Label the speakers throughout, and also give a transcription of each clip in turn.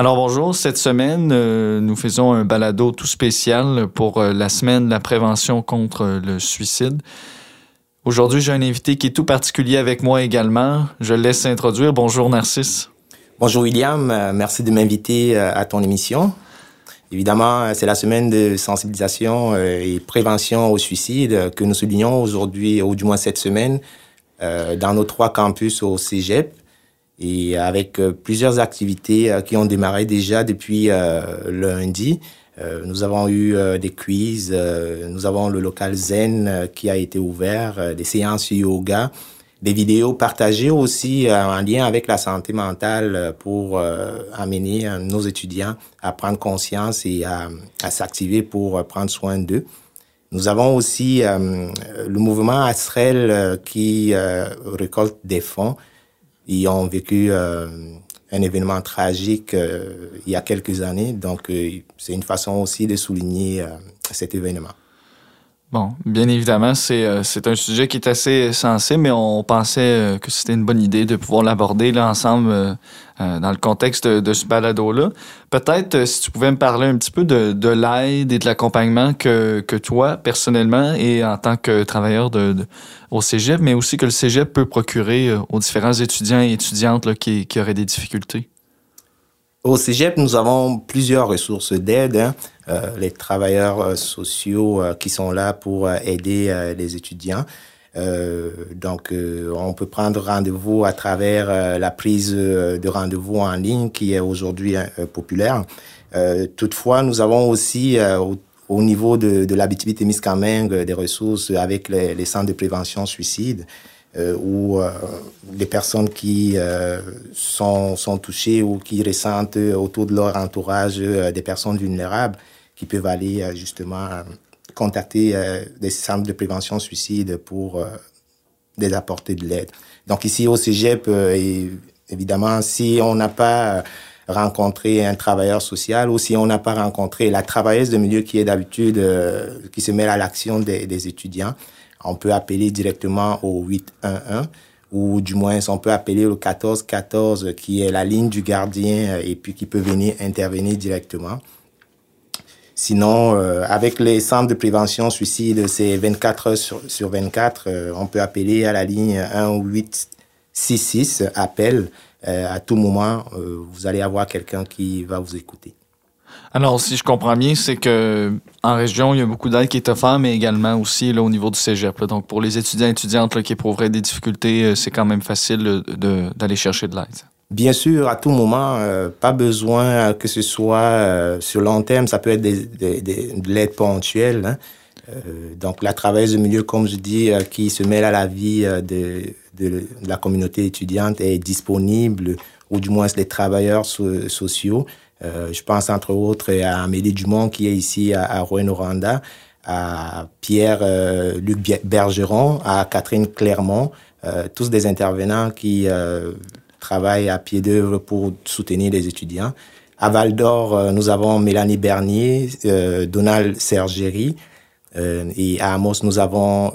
Speaker 1: Alors bonjour, cette semaine, euh, nous faisons un balado tout spécial pour euh, la semaine de la prévention contre le suicide. Aujourd'hui, j'ai un invité qui est tout particulier avec moi également. Je le laisse s'introduire. Bonjour Narcisse.
Speaker 2: Bonjour William, euh, merci de m'inviter à ton émission. Évidemment, c'est la semaine de sensibilisation et prévention au suicide que nous soulignons aujourd'hui, ou du moins cette semaine, dans nos trois campus au Cégep et avec euh, plusieurs activités euh, qui ont démarré déjà depuis euh, nous avons eu des quiz, nous avons le local Zen qui a été ouvert, des séances yoga, des vidéos partagées aussi en lien avec la santé mentale pour amener nos étudiants à prendre conscience et à, à s'activer pour prendre soin d'eux. Nous avons aussi le mouvement Astrel qui récolte des fonds ils ont vécu euh, un événement tragique euh, il y a quelques années. Donc, euh, c'est une façon aussi de souligner cet événement.
Speaker 1: Bon, bien évidemment, c'est c'est un sujet qui est assez sensible, mais on pensait que c'était une bonne idée de pouvoir l'aborder ensemble euh, dans le contexte de, ce balado-là. Peut-être euh, si tu pouvais me parler un petit peu de, de l'aide et de l'accompagnement que, que toi, personnellement, et en tant que travailleur de, au cégep, mais aussi que le cégep peut procurer euh, aux différents étudiants et étudiantes là, qui, qui auraient des difficultés.
Speaker 2: Au Cégep, nous avons plusieurs ressources d'aide. Hein. Euh, les travailleurs sociaux qui sont là pour aider les étudiants. Euh, donc, euh, on peut prendre rendez-vous à travers euh, la prise de rendez-vous en ligne qui est aujourd'hui populaire. toutefois, nous avons aussi au, niveau de, de Miscamingue des ressources avec les, centres de prévention suicide. Euh, où les personnes qui sont, sont touchées ou qui ressentent autour de leur entourage des personnes vulnérables qui peuvent aller justement contacter euh, des centres de prévention suicide pour euh, les apporter de l'aide. Donc ici au Cégep, euh, évidemment, si on n'a pas rencontré un travailleur social ou si on n'a pas rencontré la travailleuse de milieu qui est d'habitude, qui se met à l'action des, étudiants, on peut appeler directement au 811 ou du moins on peut appeler au 1414 qui est la ligne du gardien et puis qui peut venir intervenir directement. Sinon, euh, avec les centres de prévention suicide, c'est 24 heures sur, sur 24. Euh, on peut appeler à la ligne 1866, appel. Euh, à tout moment, vous allez avoir quelqu'un qui va vous écouter.
Speaker 1: Alors, si je comprends bien, c'est que en région, il y a beaucoup d'aide qui est offerte, mais également aussi là, au niveau du cégep. Donc, pour les étudiants et étudiantes qui éprouveraient des difficultés, c'est quand même facile d'aller chercher de l'aide.
Speaker 2: Bien sûr, à tout moment, euh, pas besoin que ce soit euh, sur long terme, ça peut être des, de l'aide ponctuelle. Hein. Euh, donc la travailleuse du milieu, comme je dis, qui se mêle à la vie de, de, la communauté étudiante est disponible, ou du moins les travailleurs sociaux. Je pense entre autres à Amélie Dumont qui est ici à, à Rouen-Noranda, à Pierre-Luc Bergeron, à Catherine Clermont, tous des intervenants qui travaille à pied d'œuvre pour soutenir les étudiants. À Val d'Or, euh, nous avons Mélanie Bernier, euh, Donald Sergeri, euh, et à Amos, nous avons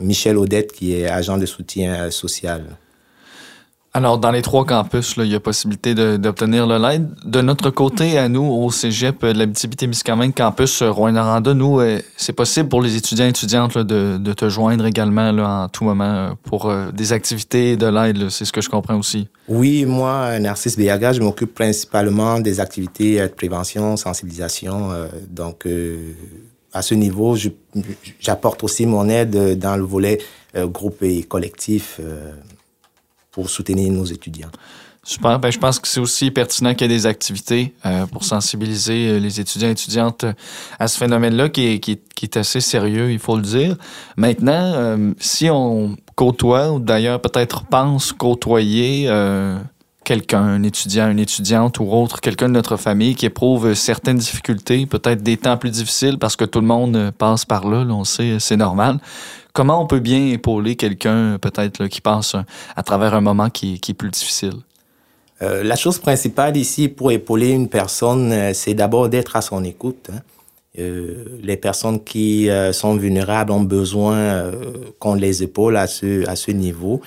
Speaker 2: Michel Odette, qui est agent de soutien social.
Speaker 1: Alors, dans les trois campus, il y a possibilité d'obtenir l'aide. De notre côté, à nous, au cégep de l'Abitibi-Témiscamingue, campus Rouen-Noranda, nous, euh, c'est possible pour les étudiants et étudiantes de, te joindre également en tout moment euh, pour euh, des activités de l'aide. C'est ce que je comprends aussi.
Speaker 2: Oui, moi, Narcisse Béaga, je m'occupe principalement des activités de prévention, sensibilisation. donc, à ce niveau, j'apporte aussi mon aide dans le volet groupe et collectif pour soutenir nos étudiants.
Speaker 1: Super. Ben, je pense que c'est aussi pertinent qu'il y ait des activités euh, pour sensibiliser euh, les étudiants et étudiantes à ce phénomène-là qui est, qui, qui est, assez sérieux, il faut le dire. Maintenant, euh, si on côtoie, ou d'ailleurs peut-être pense côtoyer euh, quelqu'un, un étudiant, une étudiante ou autre, quelqu'un de notre famille qui éprouve certaines difficultés, peut-être des temps plus difficiles parce que tout le monde passe par là, là on sait, c'est normal. Comment on peut bien épauler quelqu'un, peut-être, qui passe à travers un moment qui, est plus difficile?
Speaker 2: Euh, la chose principale ici pour épauler une personne, euh, c'est d'abord d'être à son écoute. Hein. Euh, les personnes qui euh, sont vulnérables ont besoin euh, qu'on les épaule à ce niveau.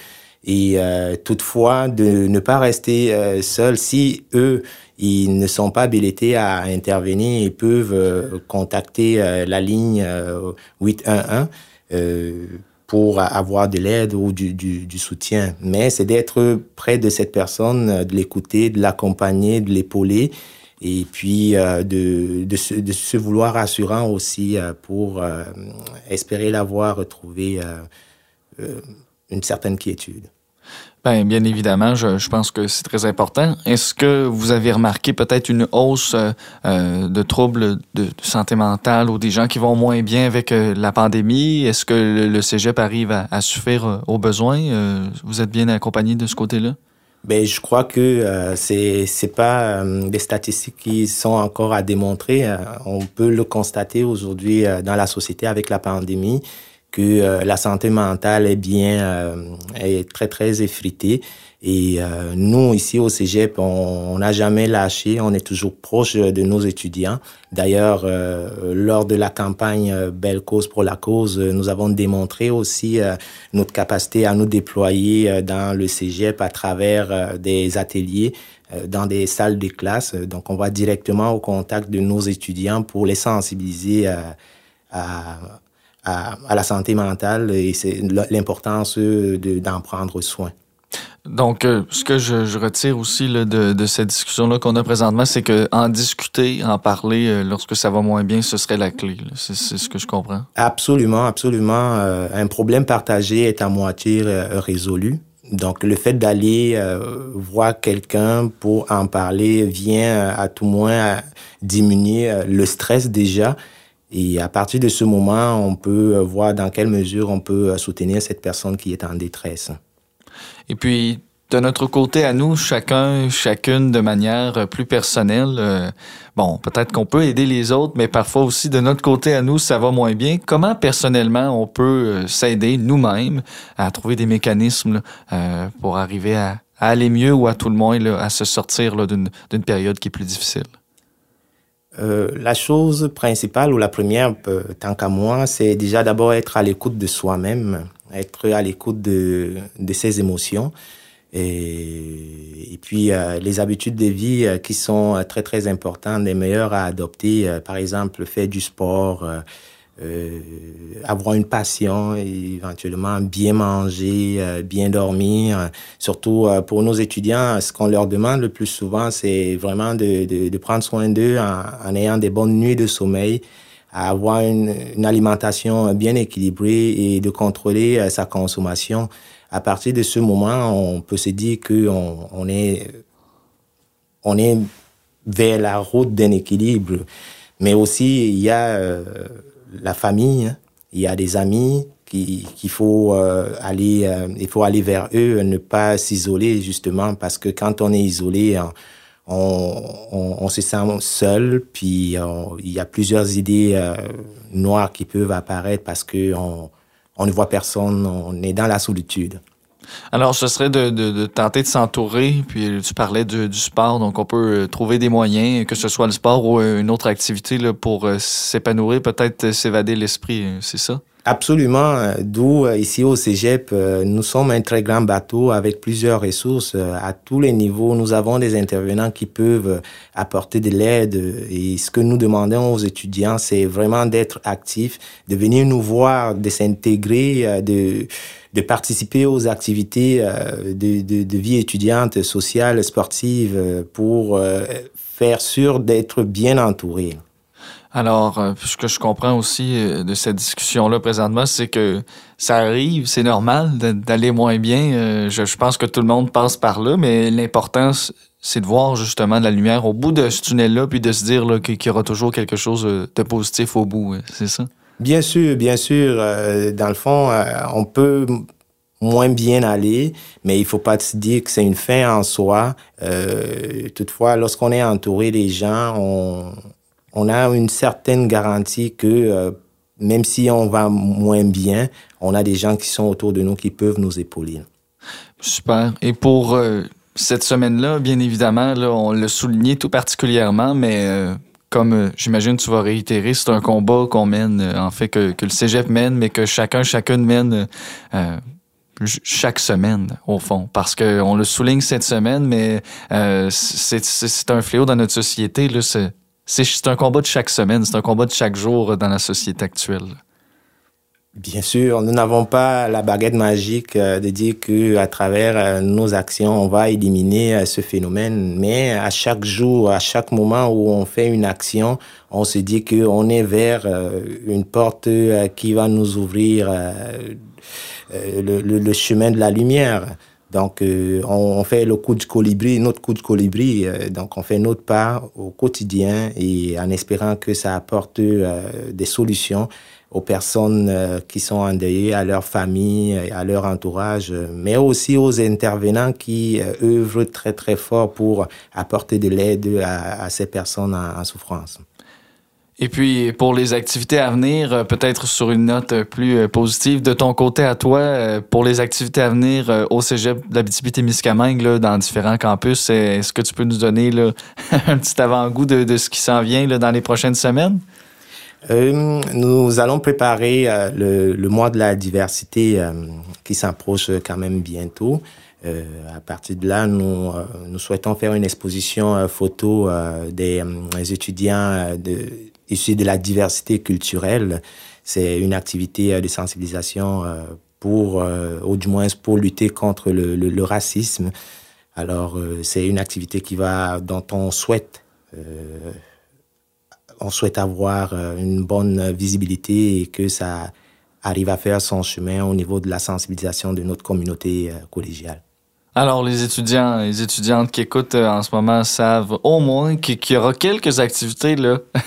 Speaker 2: Et toutefois, de ne pas rester seuls. Si eux, ils ne sont pas habilités à intervenir, ils peuvent contacter la ligne 811 pour avoir de l'aide ou du, du, du, soutien. Mais c'est d'être près de cette personne, de l'écouter, de l'accompagner, de l'épauler et puis euh, de, de, se, de, se, vouloir rassurant aussi euh, pour euh, espérer l'avoir retrouvé une certaine quiétude.
Speaker 1: Bien, bien évidemment, je, je pense que c'est très important. Est-ce que vous avez remarqué peut-être une hausse euh, de troubles de, santé mentale ou des gens qui vont moins bien avec la pandémie? Est-ce que le, le, Cégep arrive à, à suffire aux besoins? vous êtes bien accompagné de ce côté-là?
Speaker 2: Ben, je crois que euh, c'est c'est pas euh, des statistiques qui sont encore à démontrer. Euh, on peut le constater aujourd'hui euh, dans la société avec la pandémie que la santé mentale est bien est très très effritée et euh, nous, ici au Cégep, on n'a jamais lâché, on est toujours proche de nos étudiants. D'ailleurs, euh, lors de la campagne euh, Belle cause pour la cause, nous avons démontré aussi notre capacité à nous déployer dans le Cégep à travers des ateliers dans des salles de classe. Donc, on va directement au contact de nos étudiants pour les sensibiliser à, à, à la santé mentale et c'est l'importance d'en prendre soin.
Speaker 1: Donc, euh, ce que je, je, retire aussi là, de, de, cette discussion-là qu'on a présentement, c'est que en discuter, en parler euh, lorsque ça va moins bien, ce serait la clé. C'est ce que je comprends.
Speaker 2: Absolument, absolument. Euh, un problème partagé est à moitié résolu. Donc, le fait d'aller voir quelqu'un pour en parler vient à tout moins diminuer le stress déjà. Et à partir de ce moment, on peut voir dans quelle mesure on peut soutenir cette personne qui est en détresse.
Speaker 1: Et puis, de notre côté à nous, chacun, chacune de manière plus personnelle, euh, bon, peut-être qu'on peut aider les autres, mais parfois aussi de notre côté à nous, ça va moins bien. Comment personnellement on peut euh, s'aider nous-mêmes à trouver des mécanismes euh, pour arriver à, aller mieux ou à tout le moins à se sortir d'une période qui est plus difficile?
Speaker 2: Euh, la chose principale ou la première, tant qu'à moi, c'est déjà d'abord être à l'écoute de soi-même, être à l'écoute de, de ses émotions. Et, puis euh, les habitudes de vie euh, qui sont très très importantes, les meilleures à adopter, euh, par exemple faire du sport, euh, avoir une passion, éventuellement bien manger, bien dormir. Surtout pour nos étudiants, ce qu'on leur demande le plus souvent, c'est vraiment de, prendre soin d'eux en, ayant des bonnes nuits de sommeil avoir une, alimentation bien équilibrée et de contrôler euh, sa consommation. À partir de ce moment, on peut se dire qu'on on est, on est vers la route d'un équilibre. Mais aussi, il y a euh, la famille, hein. il y a des amis qu'il faut euh, aller, euh, il faut aller vers eux, ne pas s'isoler justement parce que quand on est isolé, on, on, on, se sent seul, puis on, il y a plusieurs idées euh, noires qui peuvent apparaître parce que on, on ne voit personne, on est dans la solitude.
Speaker 1: Alors, ce serait de, de, de tenter de s'entourer, puis tu parlais du, du, sport, donc on peut euh, trouver des moyens, que ce soit le sport ou euh, une autre activité là, pour s'épanouir, peut-être s'évader l'esprit, c'est ça?
Speaker 2: Absolument. D'où ici au Cégep, nous sommes un très grand bateau avec plusieurs ressources à tous les niveaux. Nous avons des intervenants qui peuvent apporter de l'aide et ce que nous demandons aux étudiants, c'est vraiment d'être actifs, de venir nous voir, de s'intégrer, de de participer aux activités de, de, de vie étudiante, sociale, sportive, pour faire sûr d'être bien entourés.
Speaker 1: Alors, euh, ce que je comprends aussi euh, de cette discussion-là présentement, c'est que ça arrive, c'est normal d'aller moins bien. Euh, je, pense que tout le monde passe par là, mais l'important, c'est de voir justement la lumière au bout de ce tunnel-là, puis de se dire qu'il y aura toujours quelque chose de positif au bout. C'est ça?
Speaker 2: Bien sûr, bien sûr. Dans le fond, on peut moins bien aller, mais il faut pas se dire que c'est une fin en soi. Euh, toutefois, lorsqu'on est entouré des gens, on, on a une certaine garantie que euh, même si on va moins bien, on a des gens qui sont autour de nous qui peuvent nous épauler.
Speaker 1: Super. Et pour euh, cette semaine-là, bien évidemment, là, on l'a souligné tout particulièrement, mais euh, comme euh, j'imagine tu vas réitérer, c'est un combat qu'on mène, en fait, que, le cégep mène, mais que chacun, chacune mène chaque semaine, au fond. Parce qu'on le souligne cette semaine, mais c'est un fléau dans notre société. C'est un combat de chaque semaine, c'est un combat de chaque jour dans la société actuelle.
Speaker 2: Bien sûr, nous n'avons pas la baguette magique euh, de dire que à travers euh, nos actions, on va éliminer euh, ce phénomène. Mais à chaque jour, à chaque moment où on fait une action, on se dit qu'on est vers une porte qui va nous ouvrir le, chemin de la lumière. Donc, on, fait le coup de colibri, notre coup de colibri. donc, on fait notre part au quotidien et en espérant que ça apporte des solutions aux personnes euh, qui sont endeuillées, à leur famille, à leur entourage, mais aussi aux intervenants qui euh, œuvrent très très fort pour apporter de l'aide à, ces personnes en, souffrance.
Speaker 1: Et puis, pour les activités à venir, euh, peut-être sur une note plus positive, de ton côté à toi, pour les activités à venir au cégep d'Abitibi-Témiscamingue, dans différents campus, est-ce que tu peux nous donner là, un petit avant-goût de, de, ce qui s'en vient là, dans les prochaines semaines?
Speaker 2: Euh, nous allons préparer euh, le, le, mois de la diversité euh, qui s'approche quand même bientôt. Euh, à partir de là, nous, nous souhaitons faire une exposition photo des, étudiants de, issus de la diversité culturelle. C'est une activité de sensibilisation pour, ou du moins pour lutter contre le, racisme. Alors, c'est une activité qui va, dont on souhaite on souhaite avoir euh, une bonne visibilité et que ça arrive à faire son chemin au niveau de la sensibilisation de notre communauté euh, collégiale.
Speaker 1: Alors, les étudiants, les étudiantes qui écoutent euh, en ce moment savent au moins qu'il y aura quelques activités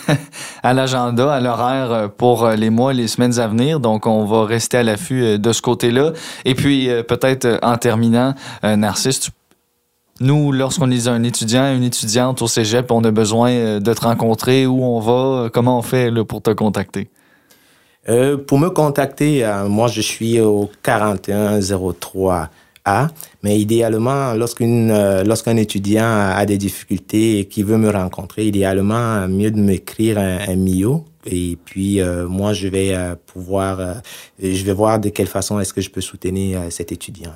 Speaker 1: à l'agenda, à l'horaire pour les mois, les semaines à venir. Donc, on va rester à l'affût de ce côté-là. Et puis, peut-être en terminant, Narcisse, nous, lorsqu'on est un étudiant, une étudiante au cégep, on a besoin euh, de te rencontrer, où on va, comment on fait pour te contacter?
Speaker 2: Euh, pour me contacter, euh, moi, je suis au 4103A. Mais idéalement, lorsqu'une, euh, lorsqu'un étudiant a des difficultés et qui veut me rencontrer, idéalement, mieux de m'écrire un, un MIO. Et puis, moi, je vais pouvoir, je vais voir de quelle façon est-ce que je peux soutenir cet étudiant.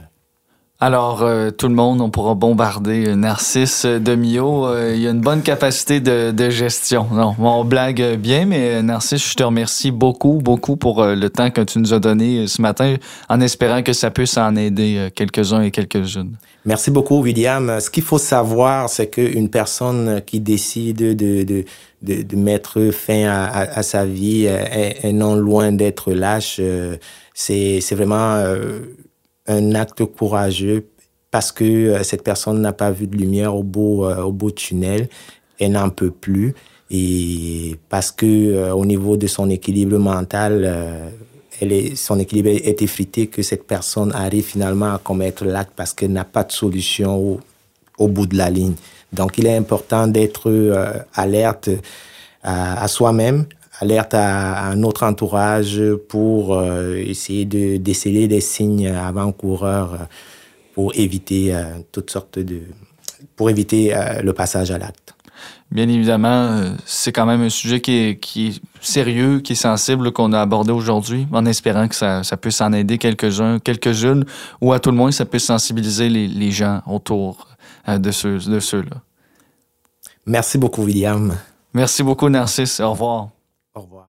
Speaker 1: Alors, euh, tout le monde, on pourra bombarder Narcisse de Mio. Euh, il a une bonne capacité de, de, gestion. Non, on blague bien, mais Narcisse, je te remercie beaucoup, beaucoup pour euh, le temps que tu nous as donné ce matin, en espérant que ça puisse en aider quelques-uns et quelques-unes.
Speaker 2: Merci beaucoup, William. Ce qu'il faut savoir, c'est qu'une personne qui décide de, de, de, mettre fin à, à, sa vie est, non loin d'être lâche. C'est vraiment un acte courageux parce que euh, cette personne n'a pas vu de lumière au bout, euh, au du tunnel, elle n'en peut plus et parce que euh, au niveau de son équilibre mental, elle est, son équilibre est effrité que cette personne arrive finalement à commettre l'acte parce qu'elle n'a pas de solution au, bout de la ligne. Donc il est important d'être alerte à soi-même, alerte à, notre entourage pour euh, essayer de déceler des signes avant-coureurs euh, pour éviter euh, toutes sortes de pour éviter le passage à l'acte.
Speaker 1: Bien évidemment, c'est quand même un sujet qui est, qui est sérieux, qui est sensible qu'on a abordé aujourd'hui, en espérant que ça, ça puisse en aider quelques-uns, quelques-unes, ou à tout le moins ça puisse sensibiliser les, les gens autour de ceux de ceux-là.
Speaker 2: Merci beaucoup, William.
Speaker 1: Merci beaucoup, Narcisse. Au revoir.
Speaker 2: Au revoir.